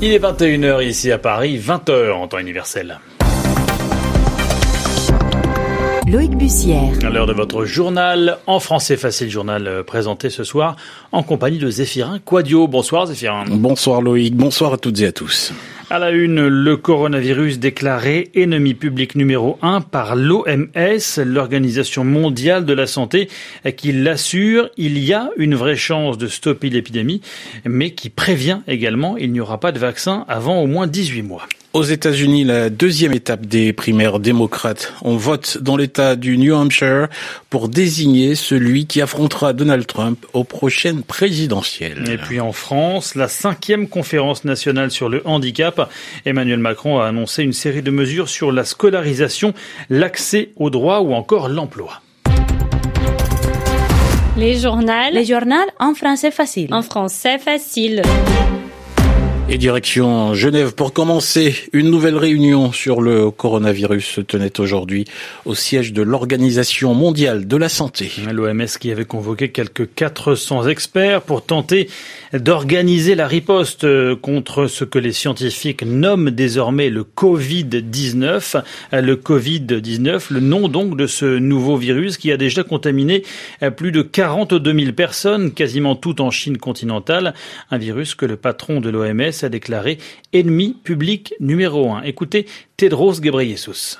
Il est 21h ici à Paris, 20h en temps universel. Loïc Bussière. À l'heure de votre journal, en français facile, journal euh, présenté ce soir en compagnie de Zéphirin Quadio. Bonsoir Zéphirin. Bonsoir Loïc, bonsoir à toutes et à tous. À la une, le coronavirus déclaré ennemi public numéro un par l'OMS, l'Organisation mondiale de la santé, qui l'assure, il y a une vraie chance de stopper l'épidémie, mais qui prévient également, il n'y aura pas de vaccin avant au moins 18 mois. Aux États-Unis, la deuxième étape des primaires démocrates. On vote dans l'État du New Hampshire pour désigner celui qui affrontera Donald Trump aux prochaines présidentielles. Et puis en France, la cinquième conférence nationale sur le handicap. Emmanuel Macron a annoncé une série de mesures sur la scolarisation, l'accès aux droits ou encore l'emploi. Les journaux. Les journaux en français facile. En français facile. Et direction Genève pour commencer. Une nouvelle réunion sur le coronavirus se tenait aujourd'hui au siège de l'Organisation mondiale de la santé. L'OMS qui avait convoqué quelques 400 experts pour tenter d'organiser la riposte contre ce que les scientifiques nomment désormais le Covid-19. Le Covid-19, le nom donc de ce nouveau virus qui a déjà contaminé plus de 42 000 personnes, quasiment toutes en Chine continentale. Un virus que le patron de l'OMS a déclaré ennemi public numéro un. Écoutez Tedros Ghebreyesus.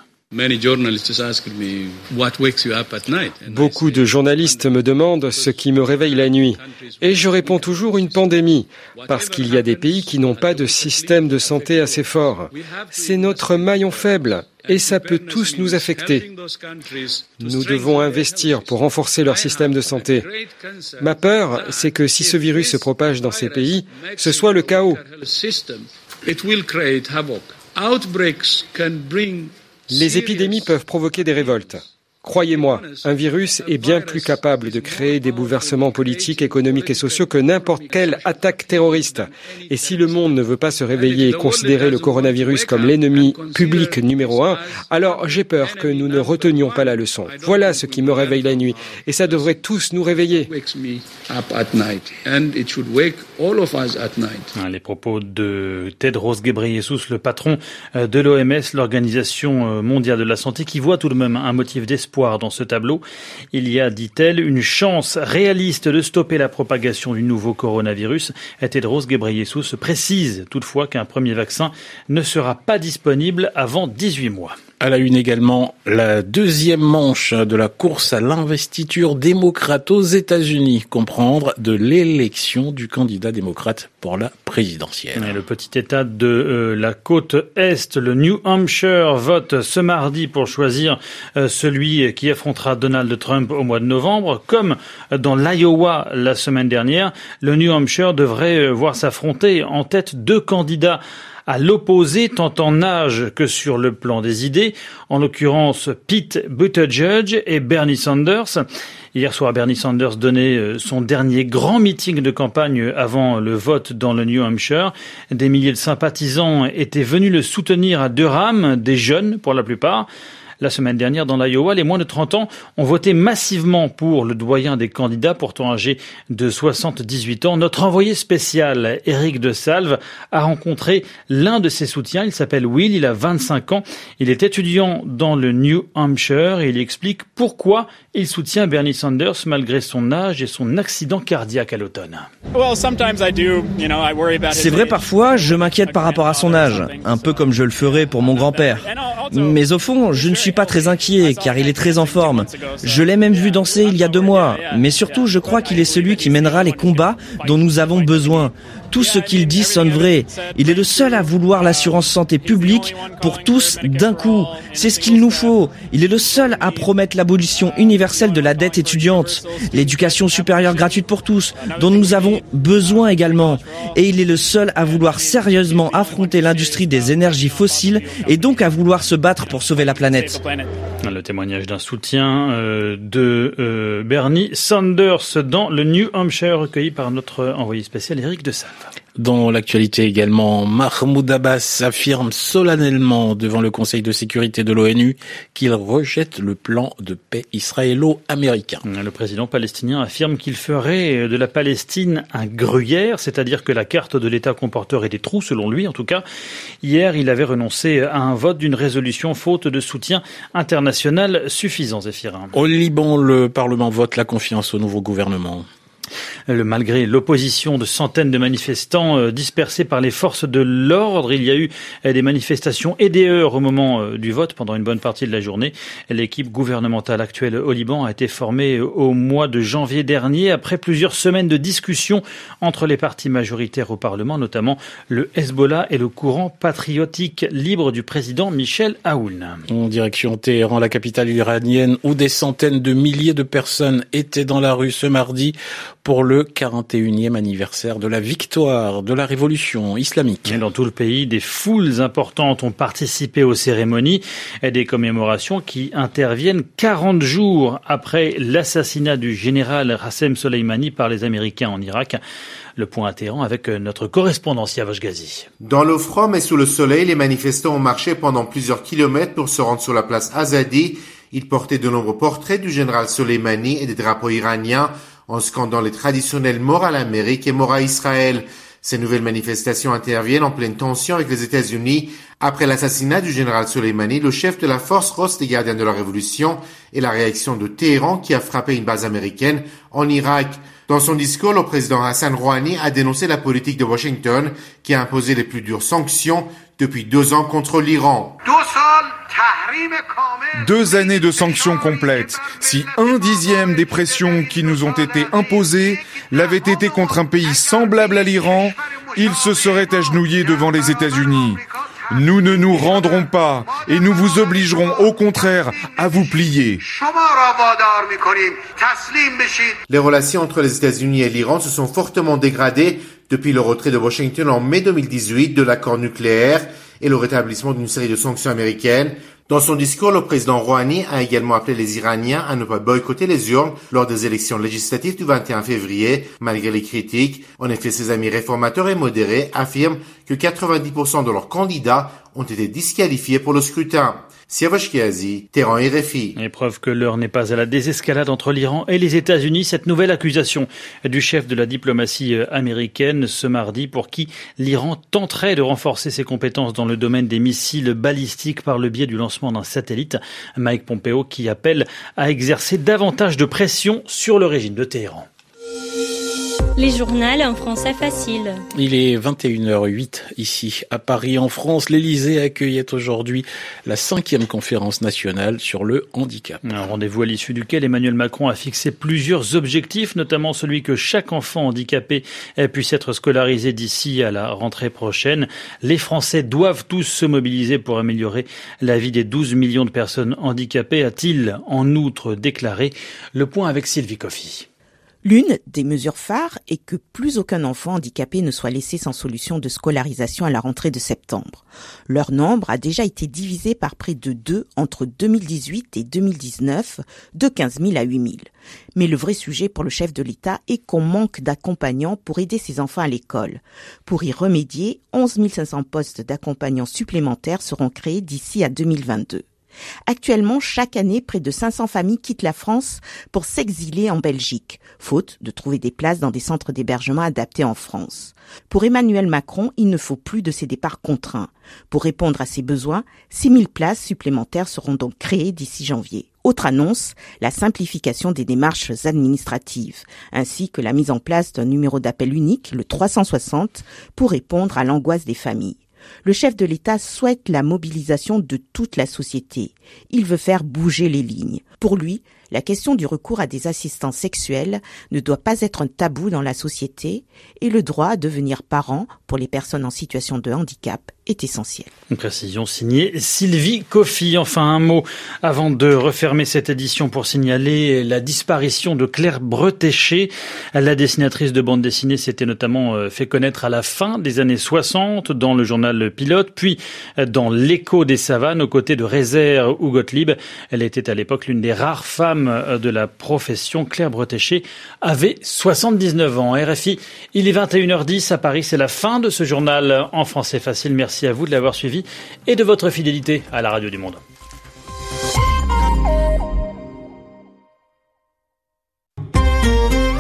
Beaucoup de journalistes me demandent ce qui me réveille la nuit. Et je réponds toujours une pandémie, parce qu'il y a des pays qui n'ont pas de système de santé assez fort. C'est notre maillon faible, et ça peut tous nous affecter. Nous devons investir pour renforcer leur système de santé. Ma peur, c'est que si ce virus se propage dans ces pays, ce soit le chaos. Les épidémies peuvent provoquer des révoltes. Croyez-moi, un virus est bien plus capable de créer des bouleversements politiques, économiques et sociaux que n'importe quelle attaque terroriste. Et si le monde ne veut pas se réveiller et considérer le coronavirus comme l'ennemi public numéro un, alors j'ai peur que nous ne retenions pas la leçon. Voilà ce qui me réveille la nuit. Et ça devrait tous nous réveiller. Les propos de Tedros Ghebreyesus, le patron de l'OMS, l'Organisation mondiale de la santé, qui voit tout de même un motif d'espoir Il y a, dit-elle, une chance réaliste de stopper la propagation du nouveau coronavirus. Tedros Ghebreyesus précise toutefois qu'un premier vaccin ne sera pas disponible avant 18 mois. À la une également, la deuxième manche de la course à l'investiture démocrate aux États-Unis, comprendre de l'élection du candidat démocrate pour la présidentielle. Le petit État de euh, la côte Est, le New Hampshire, vote ce mardi pour choisir euh, celui qui affrontera Donald Trump au mois de novembre. Comme dans l'Iowa la semaine dernière, le New Hampshire devrait euh, voir s'affronter en tête deux candidats à l'opposé tant en âge que sur le plan des idées, en l'occurrence Pete Buttigieg et Bernie Sanders. Hier soir, Bernie Sanders donnait son dernier grand meeting de campagne avant le vote dans le New Hampshire. Des milliers de sympathisants étaient venus le soutenir à Durham, des jeunes pour la plupart. La semaine dernière, dans l'Iowa, les moins de 30 ans ont voté massivement pour le doyen des candidats, pourtant âgé de 78 ans. Notre envoyé spécial, Eric de Salve, a rencontré l'un de ses soutiens. Il s'appelle Will, il a 25 ans. Il est étudiant dans le New Hampshire et il explique pourquoi il soutient Bernie Sanders malgré son âge et son accident cardiaque à l'automne. C'est vrai parfois, je m'inquiète par rapport à son âge, un peu comme je le ferais pour mon grand-père. Mais au fond, je ne suis pas très inquiet car il est très en forme. Je l'ai même vu danser il y a deux mois. Mais surtout, je crois qu'il est celui qui mènera les combats dont nous avons besoin. Tout ce qu'il dit sonne vrai. Il est le seul à vouloir l'assurance santé publique pour tous d'un coup. C'est ce qu'il nous faut. Il est le seul à promettre l'abolition universelle de la dette étudiante, l'éducation supérieure gratuite pour tous, dont nous avons besoin également. Et il est le seul à vouloir sérieusement affronter l'industrie des énergies fossiles et donc à vouloir se battre pour sauver la planète. Le témoignage d'un soutien euh, de euh, Bernie Sanders dans le New Hampshire recueilli par notre envoyé spécial Eric de Salve. Dans l'actualité également, Mahmoud Abbas affirme solennellement devant le Conseil de sécurité de l'ONU qu'il rejette le plan de paix israélo-américain. Le président palestinien affirme qu'il ferait de la Palestine un gruyère, c'est-à-dire que la carte de l'État comporterait des trous, selon lui en tout cas. Hier, il avait renoncé à un vote d'une résolution faute de soutien international suffisant, Zéphirin. Au Liban, le Parlement vote la confiance au nouveau gouvernement malgré l'opposition de centaines de manifestants euh, dispersés par les forces de l'ordre, il y a eu euh, des manifestations et des heures au moment euh, du vote pendant une bonne partie de la journée. L'équipe gouvernementale actuelle au Liban a été formée au mois de janvier dernier après plusieurs semaines de discussions entre les partis majoritaires au Parlement, notamment le Hezbollah et le courant patriotique libre du président Michel Aoun. En direction Téhéran, la capitale iranienne, où des centaines de milliers de personnes étaient dans la rue ce mardi pour le 41e anniversaire de la victoire de la révolution islamique. Et dans tout le pays, des foules importantes ont participé aux cérémonies et des commémorations qui interviennent 40 jours après l'assassinat du général Rassem Soleimani par les Américains en Irak. Le point atterrant avec notre correspondant Siavash Ghazi. Dans le froid mais sous le soleil, les manifestants ont marché pendant plusieurs kilomètres pour se rendre sur la place Azadi. Ils portaient de nombreux portraits du général Soleimani et des drapeaux iraniens en scandant les traditionnels morts à l'Amérique et à Israël. Ces nouvelles manifestations interviennent en pleine tension avec les États-Unis après l'assassinat du général Soleimani, le chef de la force rosse des gardiens de la révolution, et la réaction de Téhéran qui a frappé une base américaine en Irak. Dans son discours, le président Hassan Rouhani a dénoncé la politique de Washington qui a imposé les plus dures sanctions depuis deux ans contre l'Iran. Deux années de sanctions complètes. Si un dixième des pressions qui nous ont été imposées l'avait été contre un pays semblable à l'Iran, il se serait agenouillé devant les États-Unis. Nous ne nous rendrons pas et nous vous obligerons au contraire à vous plier. Les relations entre les États-Unis et l'Iran se sont fortement dégradées depuis le retrait de Washington en mai 2018 de l'accord nucléaire et le rétablissement d'une série de sanctions américaines. Dans son discours, le président Rouhani a également appelé les Iraniens à ne pas boycotter les urnes lors des élections législatives du 21 février, malgré les critiques. En effet, ses amis réformateurs et modérés affirment que 90% de leurs candidats ont été disqualifiés pour le scrutin. Siavash Téhéran RFI. Épreuve que l'heure n'est pas à la désescalade entre l'Iran et les États-Unis. Cette nouvelle accusation du chef de la diplomatie euh, américaine ce mardi pour qui l'Iran tenterait de renforcer ses compétences dans le domaine des missiles balistiques par le biais du lancement d'un satellite. Mike Pompeo qui appelle à exercer davantage de pression sur le régime de Téhéran. Les journaux en français facile. Il est 21h08 ici à Paris en France. L'Elysée accueillait aujourd'hui la cinquième conférence nationale sur le handicap. Un rendez-vous à l'issue duquel Emmanuel Macron a fixé plusieurs objectifs, notamment celui que chaque enfant handicapé puisse être scolarisé d'ici à la rentrée prochaine. Les Français doivent tous se mobiliser pour améliorer la vie des 12 millions de personnes handicapées, a-t-il en outre déclaré. Le point avec Sylvie Coffy. L'une des mesures phares est que plus aucun enfant handicapé ne soit laissé sans solution de scolarisation à la rentrée de septembre. Leur nombre a déjà été divisé par près de deux entre 2018 et 2019, de 15 000 à 8 000. Mais le vrai sujet pour le chef de l'État est qu'on manque d'accompagnants pour aider ses enfants à l'école. Pour y remédier, 11 500 postes d'accompagnants supplémentaires seront créés d'ici à 2022. Actuellement, chaque année, près de 500 familles quittent la France pour s'exiler en Belgique, faute de trouver des places dans des centres d'hébergement adaptés en France. Pour Emmanuel Macron, il ne faut plus de ces départs contraints. Pour répondre à ces besoins, 6000 places supplémentaires seront donc créées d'ici janvier. Autre annonce, la simplification des démarches administratives, ainsi que la mise en place d'un numéro d'appel unique, le 360, pour répondre à l'angoisse des familles. Le chef de l'État souhaite la mobilisation de toute la société. Il veut faire bouger les lignes. Pour lui, la question du recours à des assistants sexuels ne doit pas être un tabou dans la société et le droit à devenir parent pour les personnes en situation de handicap est. Une précision signée Sylvie Coffy. Enfin, un mot avant de refermer cette édition pour signaler la disparition de Claire Bretéché. La dessinatrice de bande dessinée s'était notamment euh, fait connaître à la fin des années 60 dans le journal Pilote, puis euh, dans l'écho des savanes aux côtés de Rézère ou Gottlieb. Elle était à l'époque l'une des rares femmes euh, de la profession. Claire Bretéché avait 79 ans. RFI, il est 21h10 à Paris. C'est la fin de ce journal en français facile. Merci à vous de l'avoir suivi et de votre fidélité à la radio du monde.